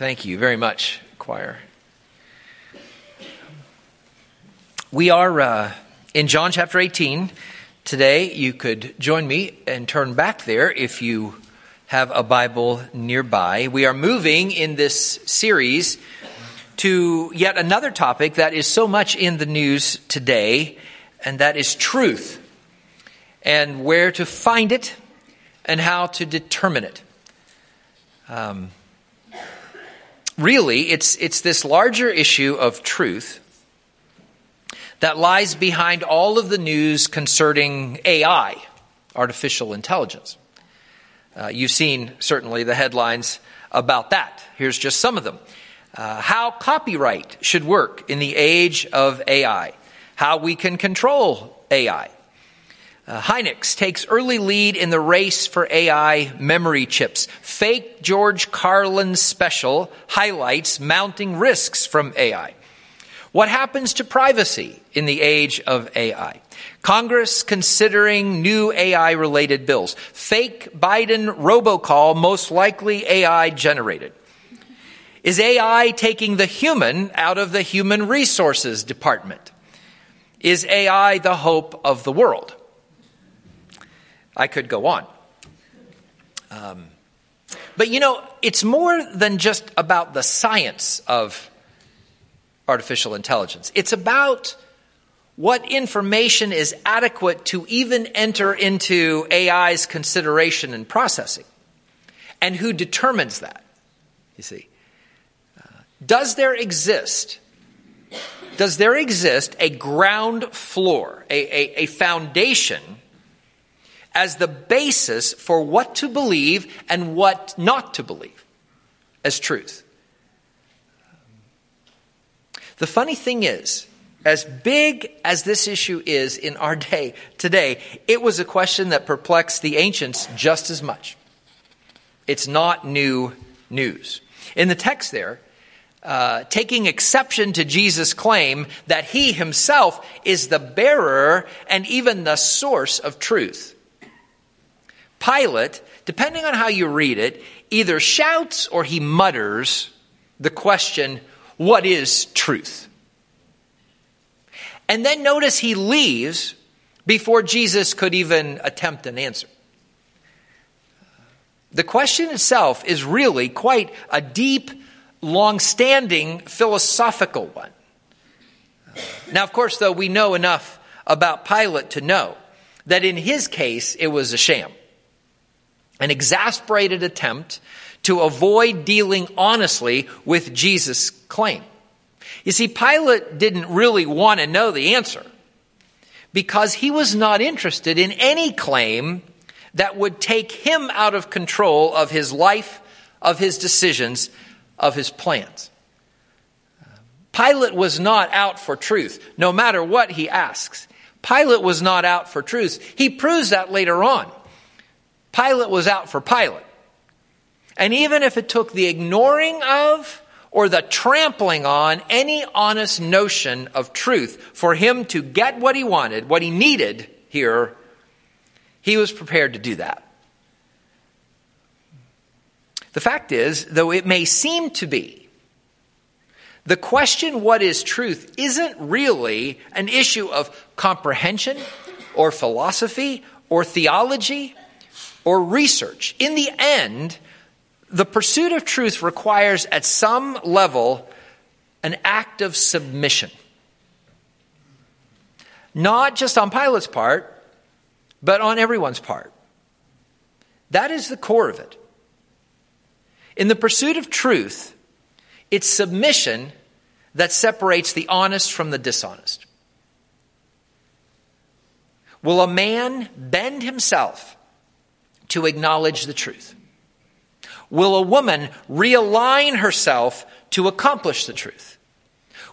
Thank you very much, choir. We are uh, in John chapter 18 today. You could join me and turn back there if you have a Bible nearby. We are moving in this series to yet another topic that is so much in the news today, and that is truth, and where to find it, and how to determine it. Um, really, it's, it's this larger issue of truth that lies behind all of the news concerning AI, artificial intelligence. Uh, you've seen certainly the headlines about that. Here's just some of them. Uh, how copyright should work in the age of AI, how we can control AI. Uh, Hynix takes early lead in the race for AI memory chips. Fake George Carlin special highlights mounting risks from AI. What happens to privacy in the age of AI? Congress considering new AI related bills. Fake Biden robocall, most likely AI generated. Is AI taking the human out of the human resources department? Is AI the hope of the world? I could go on. Um, but you know, it's more than just about the science of artificial intelligence. It's about what information is adequate to even enter into AI's consideration and processing, and who determines that. You see, uh, does there exist? Does there exist a ground floor, a, a, a foundation, as the basis for what to believe and what not to believe as truth? The funny thing is, as big as this issue is in our day today, it was a question that perplexed the ancients just as much. It's not new news. In the text there, uh, taking exception to Jesus' claim that he himself is the bearer and even the source of truth. Pilate, depending on how you read it, either shouts or he mutters the question, what is truth? And then notice he leaves before Jesus could even attempt an answer. The question itself is really quite a deep, long standing philosophical one. Now, of course, though, we know enough about Pilate to know that in his case it was a sham, an exasperated attempt to avoid dealing honestly with Jesus' claim. You see, Pilate didn't really want to know the answer because he was not interested in any claim that would take him out of control of his life, of his decisions, of his plans. Pilate was not out for truth, no matter what he asks. Pilate was not out for truth. He proves that later on. Pilate was out for Pilate. And even if it took the ignoring of or the trampling on any honest notion of truth for him to get what he wanted, what he needed here, he was prepared to do that. The fact is, though it may seem to be, the question, what is truth, isn't really an issue of comprehension or philosophy or theology or research. In the end, the pursuit of truth requires, at some level, an act of submission. Not just on Pilate's part, but on everyone's part. That is the core of it. In the pursuit of truth, it's submission that separates the honest from the dishonest. Will a man bend himself to acknowledge the truth? Will a woman realign herself to accomplish the truth?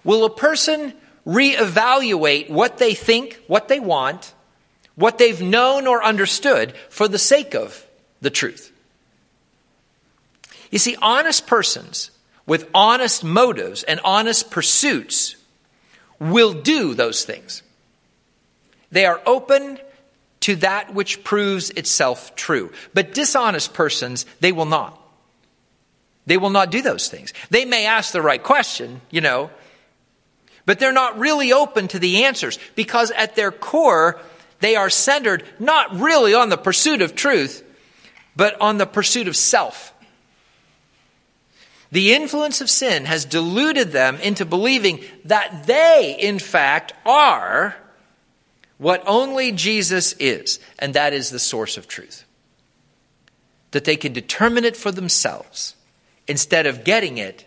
Will a person reevaluate what they think, what they want, what they've known or understood for the sake of the truth? You see, honest persons with honest motives and honest pursuits will do those things. They are open to that which proves itself true. But dishonest persons, they will not. They will not do those things. They may ask the right question, you know, but they're not really open to the answers because at their core, they are centered not really on the pursuit of truth, but on the pursuit of self. The influence of sin has deluded them into believing that they, in fact, are what only Jesus is, and that is the source of truth. That they can determine it for themselves instead of getting it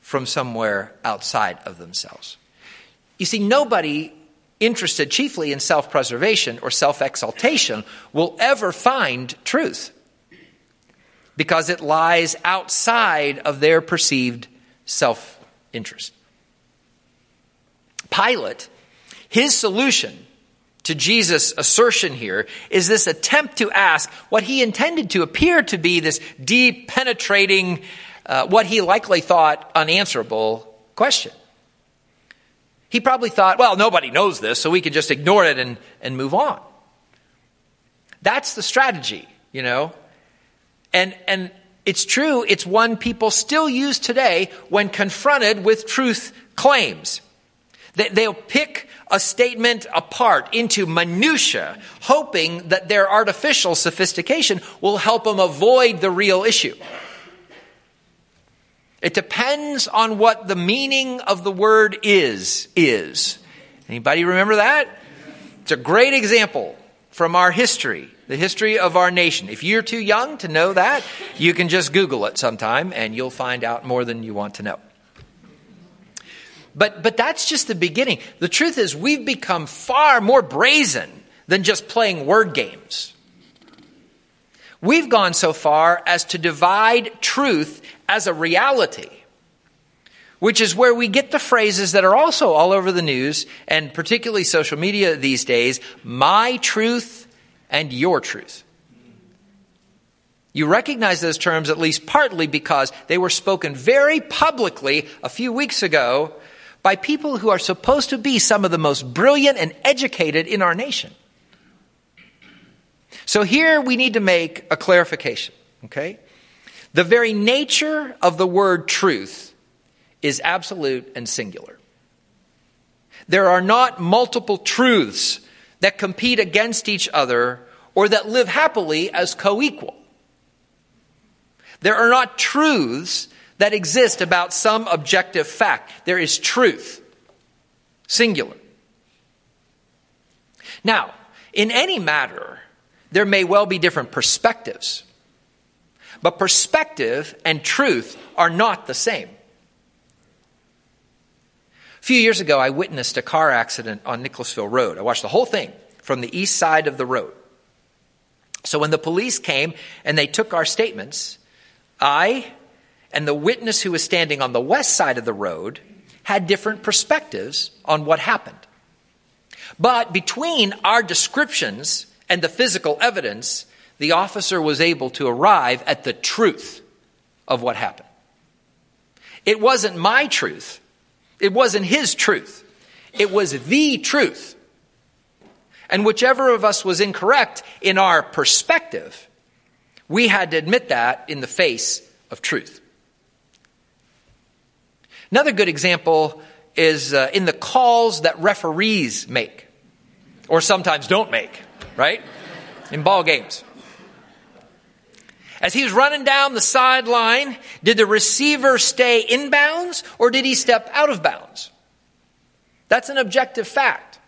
from somewhere outside of themselves. You see, nobody interested chiefly in self preservation or self exaltation will ever find truth because it lies outside of their perceived self interest. Pilate, his solution to Jesus' assertion here is this attempt to ask what he intended to appear to be this deep, penetrating, uh, what he likely thought unanswerable question. He probably thought, well, nobody knows this, so we can just ignore it and, and move on. That's the strategy, you know. And, and it's true, it's one people still use today when confronted with truth claims. They, they'll pick a statement apart into minutia, hoping that their artificial sophistication will help them avoid the real issue. It depends on what the meaning of the word is, is. Anybody remember that? It's a great example from our history, the history of our nation. If you're too young to know that, you can just Google it sometime and you'll find out more than you want to know. But, but that's just the beginning. The truth is, we've become far more brazen than just playing word games. We've gone so far as to divide truth as a reality, which is where we get the phrases that are also all over the news and particularly social media these days my truth and your truth. You recognize those terms at least partly because they were spoken very publicly a few weeks ago by people who are supposed to be some of the most brilliant and educated in our nation. So here we need to make a clarification, okay? The very nature of the word truth is absolute and singular. There are not multiple truths that compete against each other or that live happily as co equal. There are not truths that exist about some objective fact. There is truth, singular. Now, in any matter, there may well be different perspectives. But perspective and truth are not the same. A few years ago, I witnessed a car accident on Nicholasville Road. I watched the whole thing from the east side of the road. So when the police came and they took our statements, I and the witness who was standing on the west side of the road had different perspectives on what happened. But between our descriptions and the physical evidence, the officer was able to arrive at the truth of what happened. It wasn't my truth. It wasn't his truth. It was the truth. And whichever of us was incorrect in our perspective, we had to admit that in the face of truth. Another good example is uh, in the calls that referees make, or sometimes don't make, right? In ball games. As he was running down the sideline, did the receiver stay in bounds or did he step out of bounds? That's an objective fact.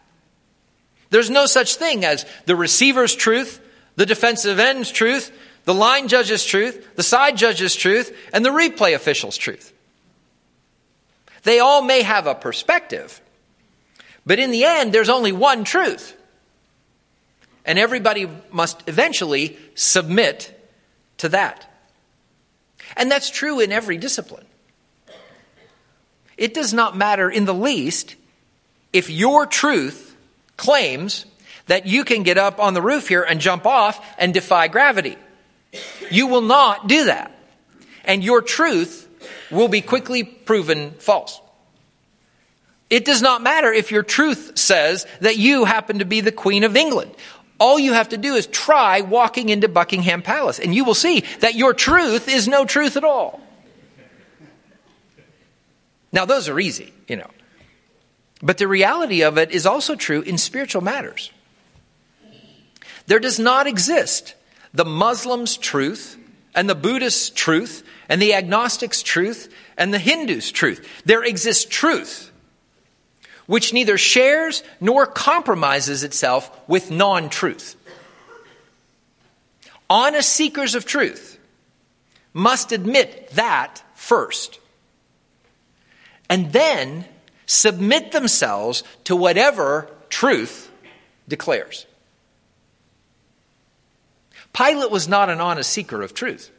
There's no such thing as the receiver's truth, the defensive end's truth, the line judge's truth, the side judge's truth, and the replay official's truth. They all may have a perspective, but in the end, there's only one truth. And everybody must eventually submit to that. And that's true in every discipline. It does not matter in the least if your truth claims that you can get up on the roof here and jump off and defy gravity. You will not do that. And your truth will be quickly proven false. It does not matter if your truth says that you happen to be the Queen of England. All you have to do is try walking into Buckingham Palace, and you will see that your truth is no truth at all. Now, those are easy, you know. But the reality of it is also true in spiritual matters. There does not exist the Muslim's truth and the Buddhist's truth and the agnostic's truth and the Hindu's truth. There exists truth which neither shares nor compromises itself with non truth. Honest seekers of truth must admit that first. And then submit themselves to whatever truth declares. Pilate was not an honest seeker of truth.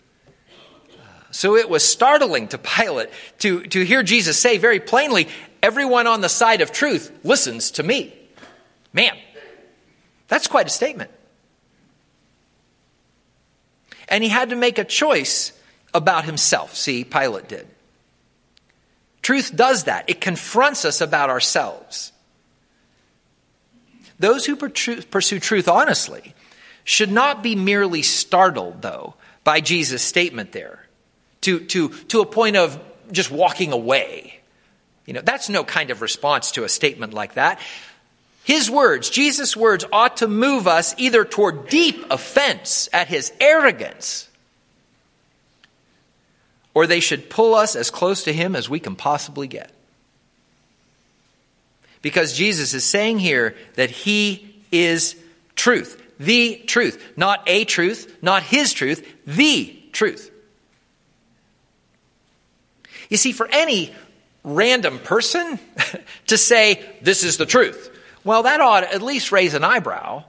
So it was startling to Pilate to, to hear Jesus say very plainly, Everyone on the side of truth listens to me. Man, that's quite a statement. And he had to make a choice about himself. See, Pilate did. Truth does that, it confronts us about ourselves. Those who pursue truth honestly should not be merely startled, though, by Jesus' statement there, to, to, to a point of just walking away. You know, that's no kind of response to a statement like that. His words, Jesus' words, ought to move us either toward deep offense at his arrogance, or they should pull us as close to him as we can possibly get. Because Jesus is saying here that he is truth the truth. Not a truth, not his truth, the truth. You see, for any random person to say, this is the truth, well, that ought to at least raise an eyebrow.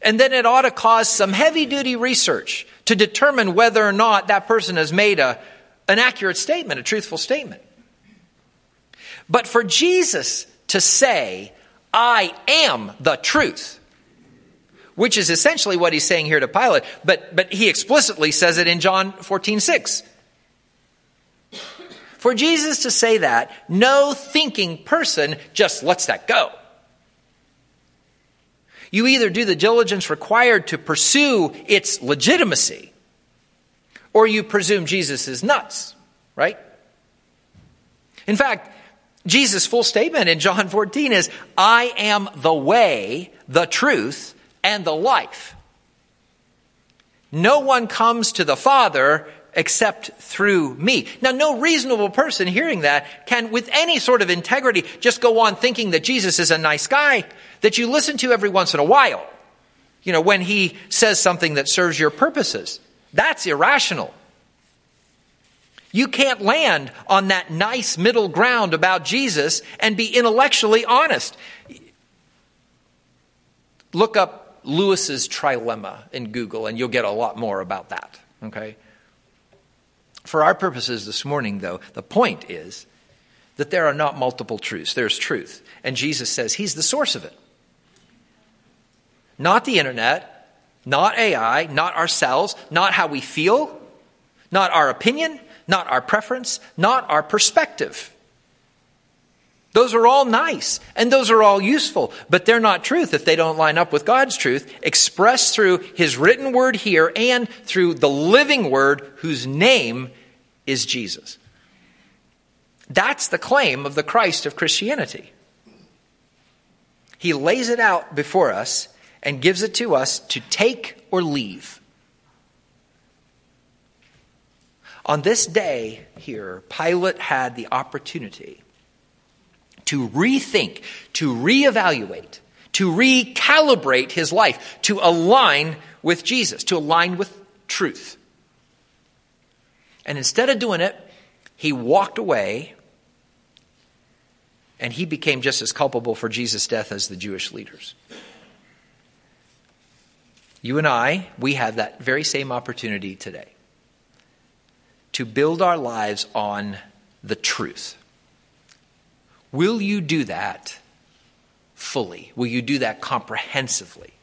And then it ought to cause some heavy duty research to determine whether or not that person has made a, an accurate statement, a truthful statement. But for Jesus to say, I am the truth, which is essentially what he's saying here to Pilate, but, but he explicitly says it in John 14, 6. For Jesus to say that, no thinking person just lets that go. You either do the diligence required to pursue its legitimacy, or you presume Jesus is nuts, right? In fact, Jesus' full statement in John 14 is, I am the way, the truth, and the life. No one comes to the Father except through me. Now, no reasonable person hearing that can, with any sort of integrity, just go on thinking that Jesus is a nice guy that you listen to every once in a while. You know, when he says something that serves your purposes. That's irrational. You can't land on that nice middle ground about Jesus and be intellectually honest. Look up Lewis's trilemma in Google, and you'll get a lot more about that. Okay? For our purposes this morning, though, the point is that there are not multiple truths. There's truth. And Jesus says he's the source of it. Not the internet, not AI, not ourselves, not how we feel, not our opinion, not our preference, not our perspective. Those are all nice and those are all useful, but they're not truth if they don't line up with God's truth, expressed through His written word here and through the living word whose name is Jesus. That's the claim of the Christ of Christianity. He lays it out before us and gives it to us to take or leave. On this day here, Pilate had the opportunity to rethink, to reevaluate, to recalibrate his life, to align with Jesus, to align with truth. And instead of doing it, he walked away and he became just as culpable for Jesus' death as the Jewish leaders. You and I, we have that very same opportunity today to build our lives on the truth. Will you do that fully? Will you do that comprehensively?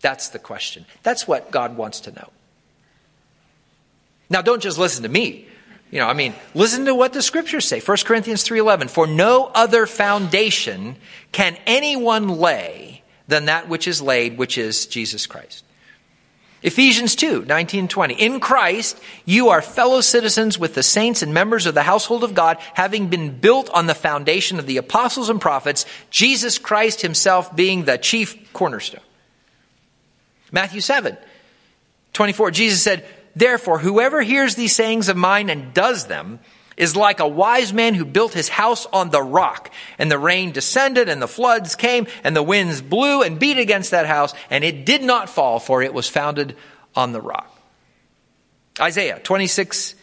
That's the question. That's what God wants to know. Now don't just listen to me. You know, I mean, listen to what the scriptures say. 1 Corinthians 3:11, "For no other foundation can anyone lay than that which is laid, which is Jesus Christ." Ephesians 2, 19 and 20. In Christ, you are fellow citizens with the saints and members of the household of God, having been built on the foundation of the apostles and prophets, Jesus Christ himself being the chief cornerstone. Matthew 7, 24. Jesus said, Therefore, whoever hears these sayings of mine and does them is like a wise man who built his house on the rock. And the rain descended and the floods came and the winds blew and beat against that house and it did not fall for it was founded on the rock. Isaiah 26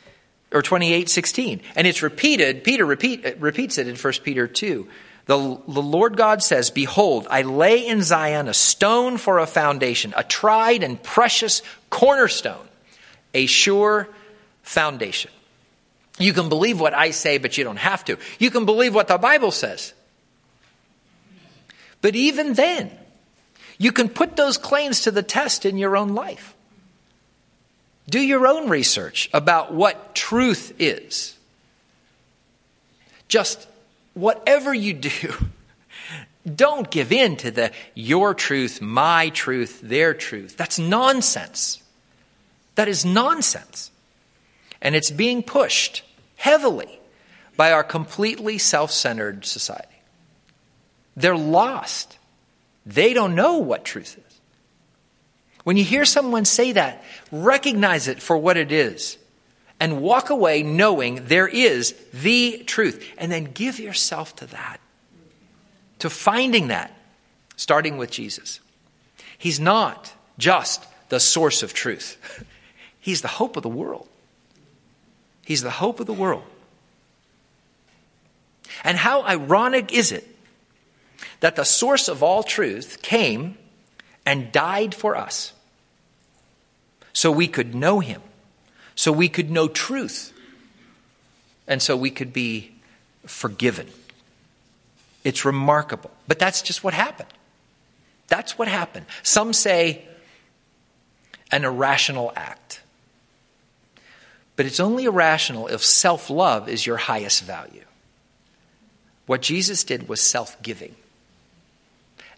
or 28, 16. And it's repeated, Peter repeat, repeats it in 1 Peter 2. The, the Lord God says, Behold, I lay in Zion a stone for a foundation, a tried and precious cornerstone a sure foundation. You can believe what I say, but you don't have to. You can believe what the Bible says. But even then, you can put those claims to the test in your own life. Do your own research about what truth is. Just whatever you do, don't give in to the your truth, my truth, their truth. That's nonsense. That is nonsense. And it's being pushed heavily by our completely self centered society. They're lost. They don't know what truth is. When you hear someone say that, recognize it for what it is and walk away knowing there is the truth. And then give yourself to that, to finding that, starting with Jesus. He's not just the source of truth. He's the hope of the world. He's the hope of the world. And how ironic is it that the source of all truth came and died for us so we could know him, so we could know truth, and so we could be forgiven. It's remarkable. But that's just what happened. That's what happened. Some say an irrational act. But it's only irrational if self love is your highest value. What Jesus did was self giving.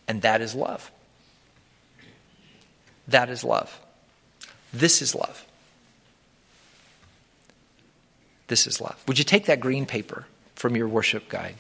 And that is love. That is love. This is love. This is love. Would you take that green paper from your worship guide?